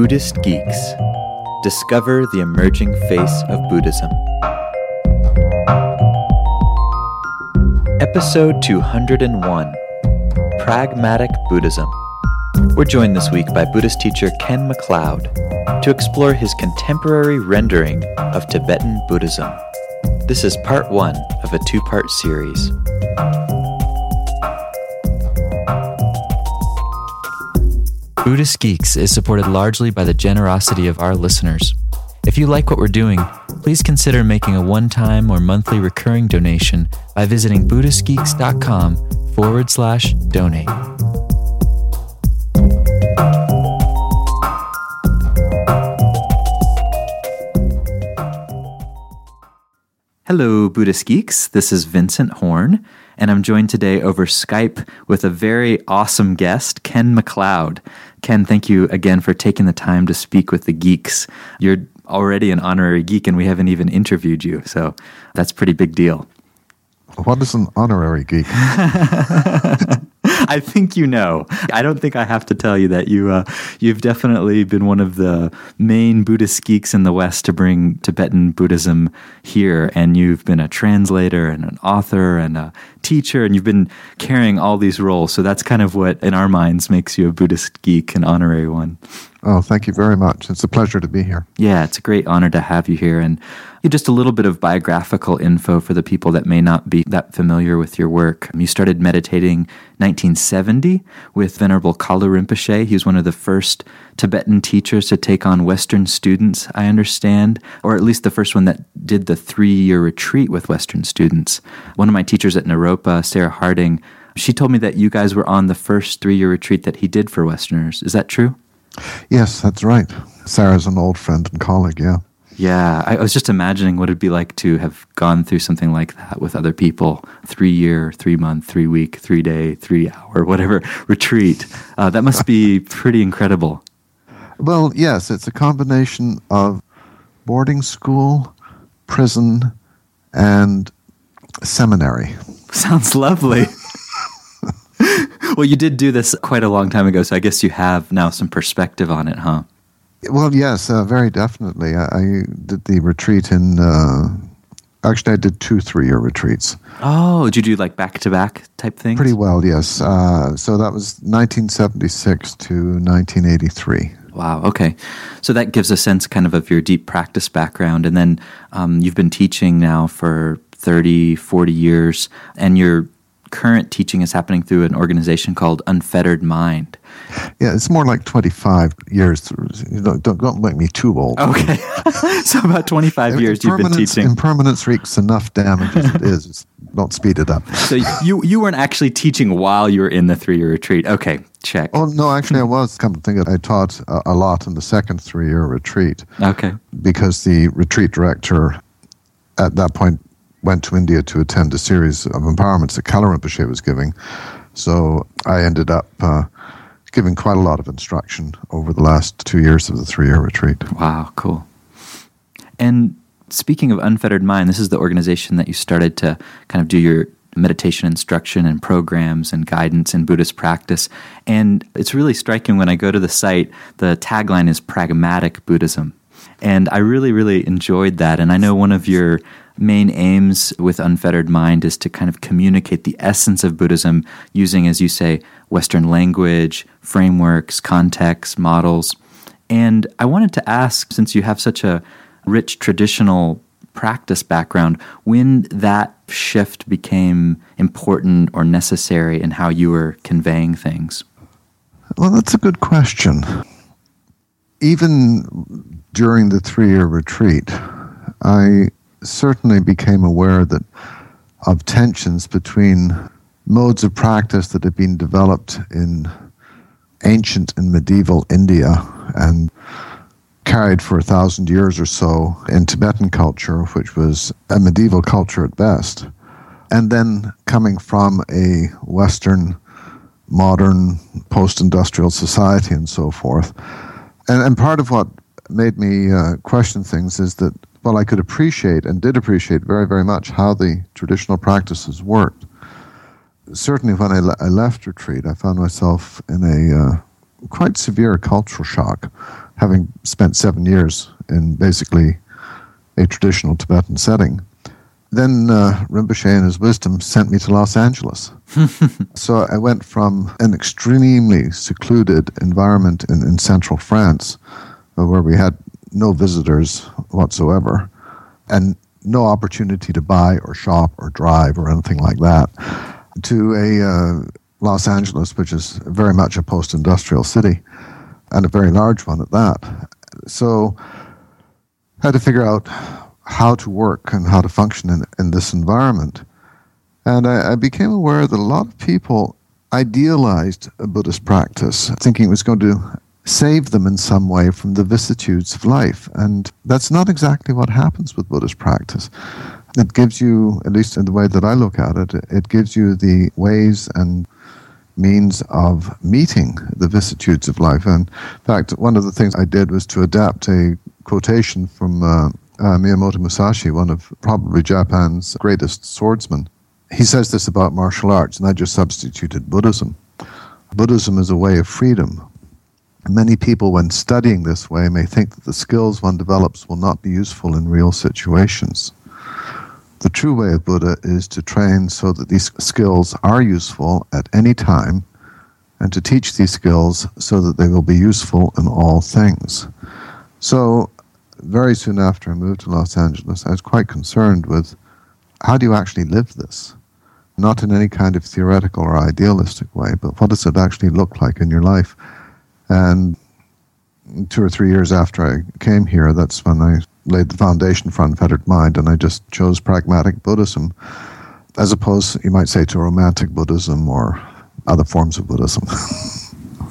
Buddhist Geeks Discover the Emerging Face of Buddhism. Episode 201 Pragmatic Buddhism. We're joined this week by Buddhist teacher Ken McLeod to explore his contemporary rendering of Tibetan Buddhism. This is part one of a two part series. Buddhist Geeks is supported largely by the generosity of our listeners. If you like what we're doing, please consider making a one time or monthly recurring donation by visiting BuddhistGeeks.com forward slash donate. Hello, Buddhist Geeks. This is Vincent Horn, and I'm joined today over Skype with a very awesome guest, Ken McLeod. Ken, thank you again for taking the time to speak with the geeks. You're already an honorary geek, and we haven't even interviewed you, so that's a pretty big deal. What is an honorary geek? I think you know. I don't think I have to tell you that you uh, you've definitely been one of the main Buddhist geeks in the West to bring Tibetan Buddhism here, and you've been a translator and an author and a teacher, and you've been carrying all these roles. So that's kind of what, in our minds, makes you a Buddhist geek, an honorary one. Oh, thank you very much. It's a pleasure to be here. Yeah, it's a great honor to have you here. And just a little bit of biographical info for the people that may not be that familiar with your work. You started meditating 1970 with Venerable Kalu Rinpoche. He was one of the first Tibetan teachers to take on Western students, I understand, or at least the first one that did the three year retreat with Western students. One of my teachers at Naropa, Sarah Harding, she told me that you guys were on the first three year retreat that he did for Westerners. Is that true? Yes, that's right. Sarah's an old friend and colleague, yeah. Yeah, I was just imagining what it'd be like to have gone through something like that with other people. Three year, three month, three week, three day, three hour, whatever retreat. Uh, that must be pretty incredible. Well, yes, it's a combination of boarding school, prison, and seminary. Sounds lovely. Well, you did do this quite a long time ago, so I guess you have now some perspective on it, huh? Well, yes, uh, very definitely. I, I, did the retreat in. Uh, actually, I did two three-year retreats. Oh, did you do like back-to-back type things? Pretty well, yes. Uh, so that was 1976 to 1983. Wow. Okay. So that gives a sense kind of of your deep practice background. And then um, you've been teaching now for 30, 40 years, and your current teaching is happening through an organization called Unfettered Mind. Yeah, it's more like 25 years. Don't, don't, don't make me too old. Okay. so about 25 years you've been teaching. Impermanence wreaks enough damage as it is. Don't speed it up. So you, you weren't actually teaching while you were in the three-year retreat. Okay, check. Oh, no, actually I was. Come to think of it, I taught a, a lot in the second three-year retreat. Okay. Because the retreat director at that point went to India to attend a series of empowerments that Kalu Rinpoche was giving. So I ended up uh, giving quite a lot of instruction over the last two years of the three year retreat. Wow, cool. And speaking of Unfettered Mind, this is the organization that you started to kind of do your meditation instruction and programs and guidance in Buddhist practice. And it's really striking when I go to the site, the tagline is pragmatic Buddhism. And I really, really enjoyed that. And I know one of your main aims with Unfettered Mind is to kind of communicate the essence of Buddhism using, as you say, Western language, frameworks, contexts, models. And I wanted to ask, since you have such a rich traditional practice background, when that shift became important or necessary in how you were conveying things? Well, that's a good question. Even during the three year retreat, I certainly became aware that of tensions between modes of practice that had been developed in ancient and medieval India and carried for a thousand years or so in Tibetan culture, which was a medieval culture at best, and then coming from a Western, modern, post industrial society and so forth. And, and part of what made me uh, question things is that while I could appreciate and did appreciate very, very much how the traditional practices worked, certainly when I, le- I left retreat, I found myself in a uh, quite severe cultural shock having spent seven years in basically a traditional Tibetan setting. Then uh, Rinpoche, in his wisdom, sent me to Los Angeles. so I went from an extremely secluded environment in, in central France, uh, where we had no visitors whatsoever, and no opportunity to buy or shop or drive or anything like that, to a uh, Los Angeles, which is very much a post industrial city and a very large one at that. So I had to figure out how to work and how to function in, in this environment. And I, I became aware that a lot of people idealized a Buddhist practice, thinking it was going to save them in some way from the vicissitudes of life. And that's not exactly what happens with Buddhist practice. It gives you, at least in the way that I look at it, it gives you the ways and means of meeting the vicissitudes of life. And in fact, one of the things I did was to adapt a quotation from uh, uh, Miyamoto Musashi, one of probably Japan's greatest swordsmen. He says this about martial arts, and I just substituted Buddhism. Buddhism is a way of freedom. Many people, when studying this way, may think that the skills one develops will not be useful in real situations. The true way of Buddha is to train so that these skills are useful at any time and to teach these skills so that they will be useful in all things. So, very soon after I moved to Los Angeles, I was quite concerned with how do you actually live this? Not in any kind of theoretical or idealistic way, but what does it actually look like in your life? And two or three years after I came here, that's when I laid the foundation for Unfettered Mind, and I just chose pragmatic Buddhism, as opposed, you might say, to romantic Buddhism or other forms of Buddhism.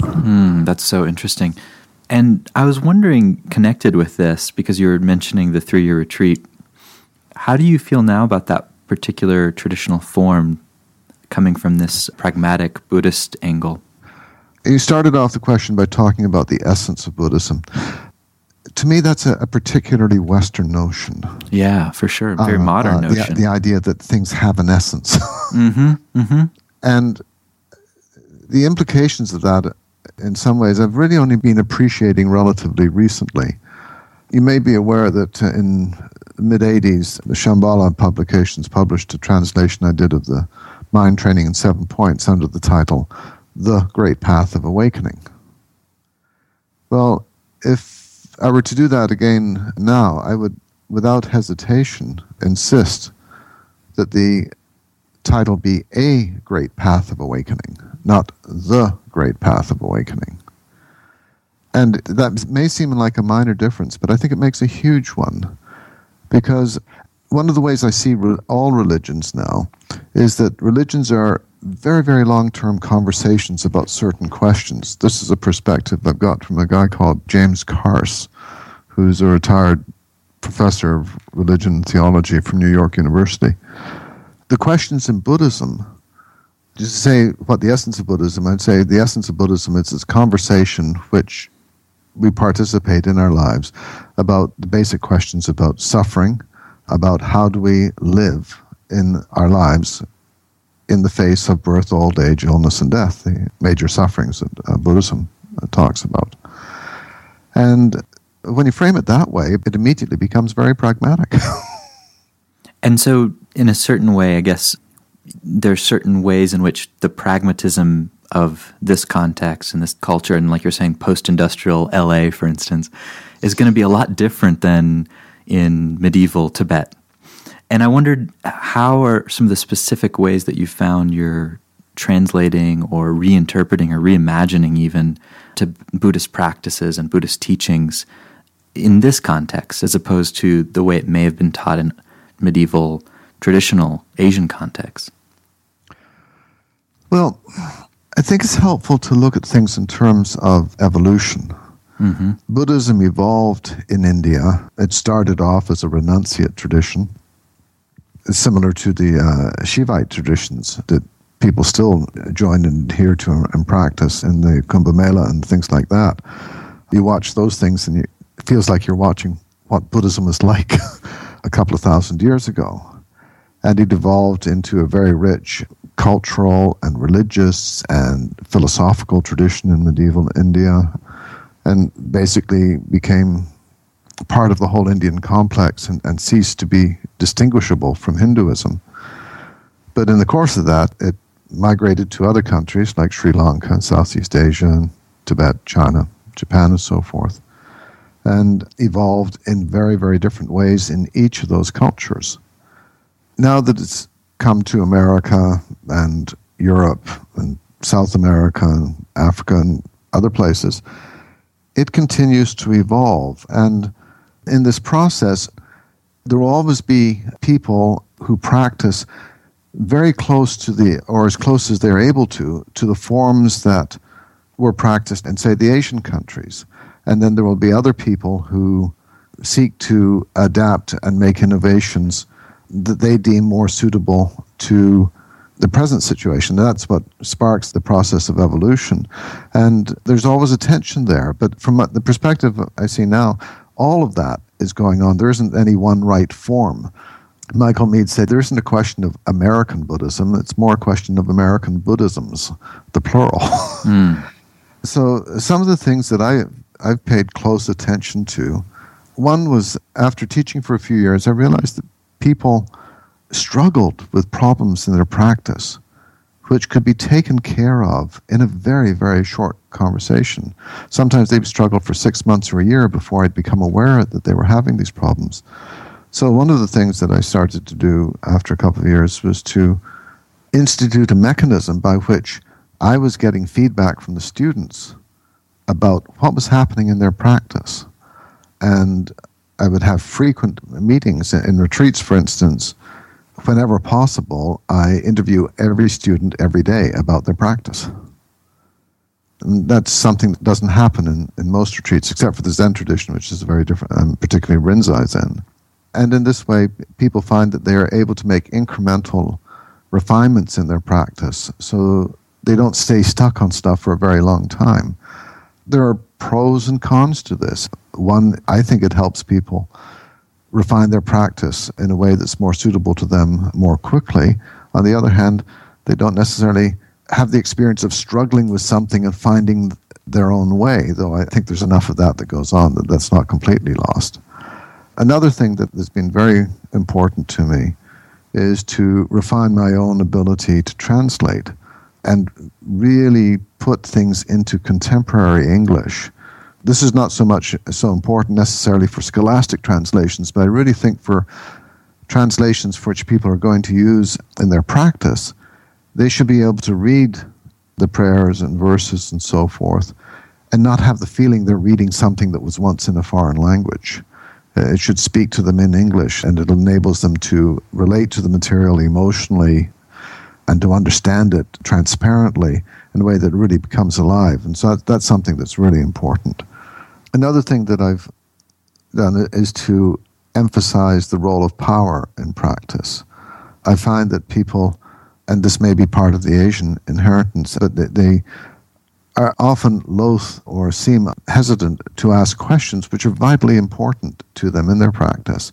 mm, that's so interesting. And I was wondering, connected with this, because you were mentioning the three year retreat, how do you feel now about that particular traditional form coming from this pragmatic Buddhist angle? You started off the question by talking about the essence of Buddhism to me, that's a, a, particularly Western notion. Yeah, for sure. Very uh, modern uh, notion. The, the, idea that things have an essence. mm-hmm, mm-hmm. And the implications of that, in some ways, I've really only been appreciating relatively recently. You may be aware that uh, in the mid 80s, the Shambhala publications published a translation I did of the Mind Training in Seven Points under the title The Great Path of Awakening. Well, if I were to do that again now, I would, without hesitation, insist that the title be A Great Path of Awakening, not The Great Path of Awakening. And that may seem like a minor difference, but I think it makes a huge one. Because one of the ways I see re- all religions now is that religions are very, very long term conversations about certain questions. This is a perspective I've got from a guy called James Carse, who's a retired professor of religion and theology from New York University. The questions in Buddhism, just to say what the essence of Buddhism, I'd say the essence of Buddhism is this conversation which we participate in our lives about the basic questions about suffering, about how do we live in our lives in the face of birth, old age, illness, and death, the major sufferings that uh, Buddhism uh, talks about. And when you frame it that way, it immediately becomes very pragmatic. and so, in a certain way, I guess there are certain ways in which the pragmatism of this context and this culture, and like you're saying, post-industrial LA, for instance, is going to be a lot different than in medieval Tibet. And I wondered how are some of the specific ways that you found you're translating or reinterpreting or reimagining even to Buddhist practices and Buddhist teachings in this context as opposed to the way it may have been taught in medieval traditional Asian contexts? Well, I think it's helpful to look at things in terms of evolution. Mm-hmm. Buddhism evolved in India. It started off as a renunciate tradition similar to the uh, Shivite traditions that people still join and adhere to and practice in the Kumbh Mela and things like that. You watch those things and it feels like you're watching what Buddhism was like a couple of thousand years ago. And it evolved into a very rich cultural and religious and philosophical tradition in medieval India. and basically became part of the whole Indian complex and, and ceased to be distinguishable from Hinduism. But in the course of that, it migrated to other countries like Sri Lanka, and Southeast Asia, and Tibet, China, Japan, and so forth, and evolved in very, very different ways in each of those cultures. Now that it's come to America and Europe and South America and Africa and other places, it continues to evolve. And in this process, there will always be people who practice very close to the, or as close as they're able to, to the forms that were practiced in, say, the Asian countries. And then there will be other people who seek to adapt and make innovations that they deem more suitable to the present situation. That's what sparks the process of evolution. And there's always a tension there. But from the perspective I see now, all of that is going on. There isn't any one right form. Michael Mead said there isn't a question of American Buddhism, it's more a question of American Buddhisms, the plural. Mm. so some of the things that I, I've paid close attention to, one was after teaching for a few years, I realized that people struggled with problems in their practice which could be taken care of in a very, very short conversation. Sometimes they'd struggle for six months or a year before I'd become aware that they were having these problems. So, one of the things that I started to do after a couple of years was to institute a mechanism by which I was getting feedback from the students about what was happening in their practice. And I would have frequent meetings in retreats, for instance, whenever possible, I interview every student every day about their practice. And that's something that doesn't happen in, in most retreats, except for the Zen tradition, which is very different, um, particularly Rinzai Zen. And in this way, people find that they are able to make incremental refinements in their practice so they don't stay stuck on stuff for a very long time. There are pros and cons to this. One, I think it helps people refine their practice in a way that's more suitable to them more quickly. On the other hand, they don't necessarily have the experience of struggling with something and finding their own way, though I think there's enough of that that goes on that that's not completely lost. Another thing that has been very important to me is to refine my own ability to translate and really put things into contemporary English this is not so much so important necessarily for scholastic translations, but I really think for translations for which people are going to use in their practice, they should be able to read the prayers and verses and so forth and not have the feeling they're reading something that was once in a foreign language. Uh, it should speak to them in English and it enables them to relate to the material emotionally and to understand it transparently in a way that really becomes alive. And so that's something that's really important. Another thing that I've done is to emphasize the role of power in practice. I find that people, and this may be part of the Asian inheritance, but they, are often loath or seem hesitant to ask questions which are vitally important to them in their practice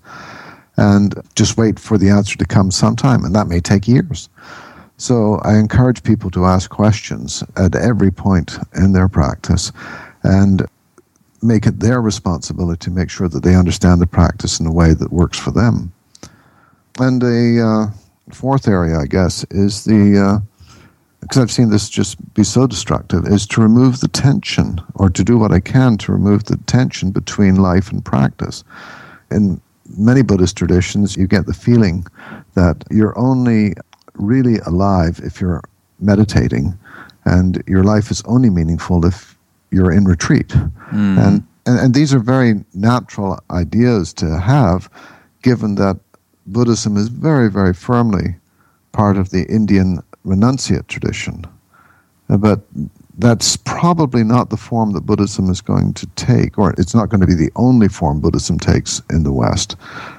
and just wait for the answer to come sometime, and that may take years. So I encourage people to ask questions at every point in their practice and make it their responsibility to make sure that they understand the practice in a way that works for them. And a uh, fourth area, I guess, is the because uh, I've seen this just be so destructive, is to remove the tension or to do what I can to remove the tension between life and practice. In many Buddhist traditions, you get the feeling that you're only really alive if you're meditating, and your life is only meaningful if you're in retreat. Mm. And, and, and these are very natural ideas to have, given that Buddhism is very, very firmly part of the Indian renunciate tradition. Uh, but that's probably not the form that Buddhism is going to take, or it's not going to be the only form Buddhism takes in the West.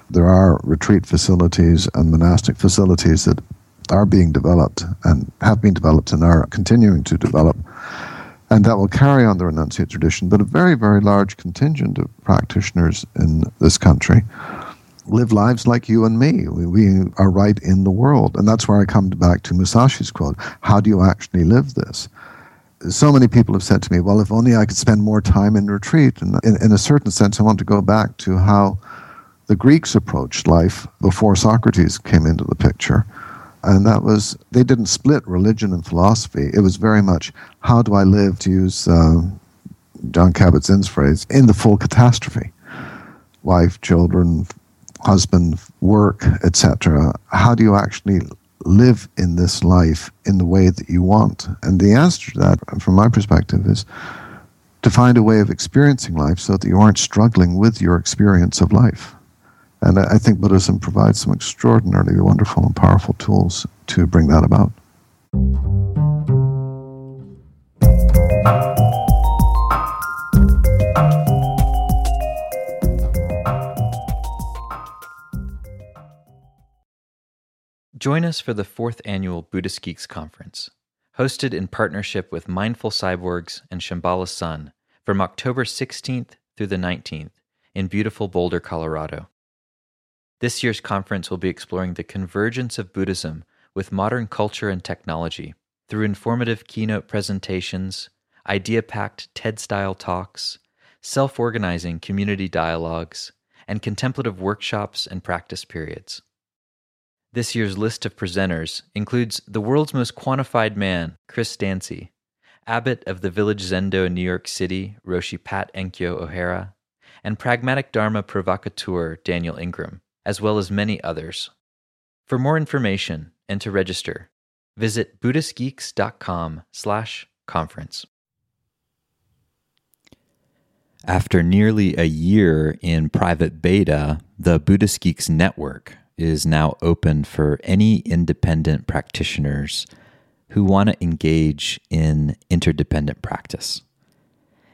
There are retreat facilities and monastic facilities that are being developed and have been developed and are continuing to develop and that will carry on the renunciate tradition. But a very, very large contingent of practitioners in this country live lives like you and me. We, we, are right in the world. And that's where I come back to Musashi's quote How do you actually live this? so many people have said to me, well, if only I could spend more time in retreat. And in, in a certain sense, I want to go back to how the Greeks approached life before Socrates came into the picture. And that was, they didn't split religion and philosophy. It was very much, how do I live, to use uh, Jon Kabat-Zinn's phrase, in the full catastrophe? Wife, children, husband, work, etc. How do you actually live in this life in the way that you want? And the answer to that, from my perspective, is to find a way of experiencing life so that you aren't struggling with your experience of life. And I think Buddhism provides some extraordinarily wonderful and powerful tools to bring that about. Join us for the fourth annual Buddhist Geeks Conference, hosted in partnership with Mindful Cyborgs and Shambhala Sun from October 16th through the 19th in beautiful Boulder, Colorado. This year's conference will be exploring the convergence of Buddhism with modern culture and technology through informative keynote presentations, idea packed TED style talks, self organizing community dialogues, and contemplative workshops and practice periods. This year's list of presenters includes the world's most quantified man, Chris Dancy, abbot of the Village Zendo in New York City, Roshi Pat Enkyo O'Hara, and pragmatic Dharma provocateur Daniel Ingram, as well as many others. For more information and to register, visit buddhistgeeks.com slash conference. After nearly a year in private beta, the Buddhist Geeks Network is now open for any independent practitioners who want to engage in interdependent practice.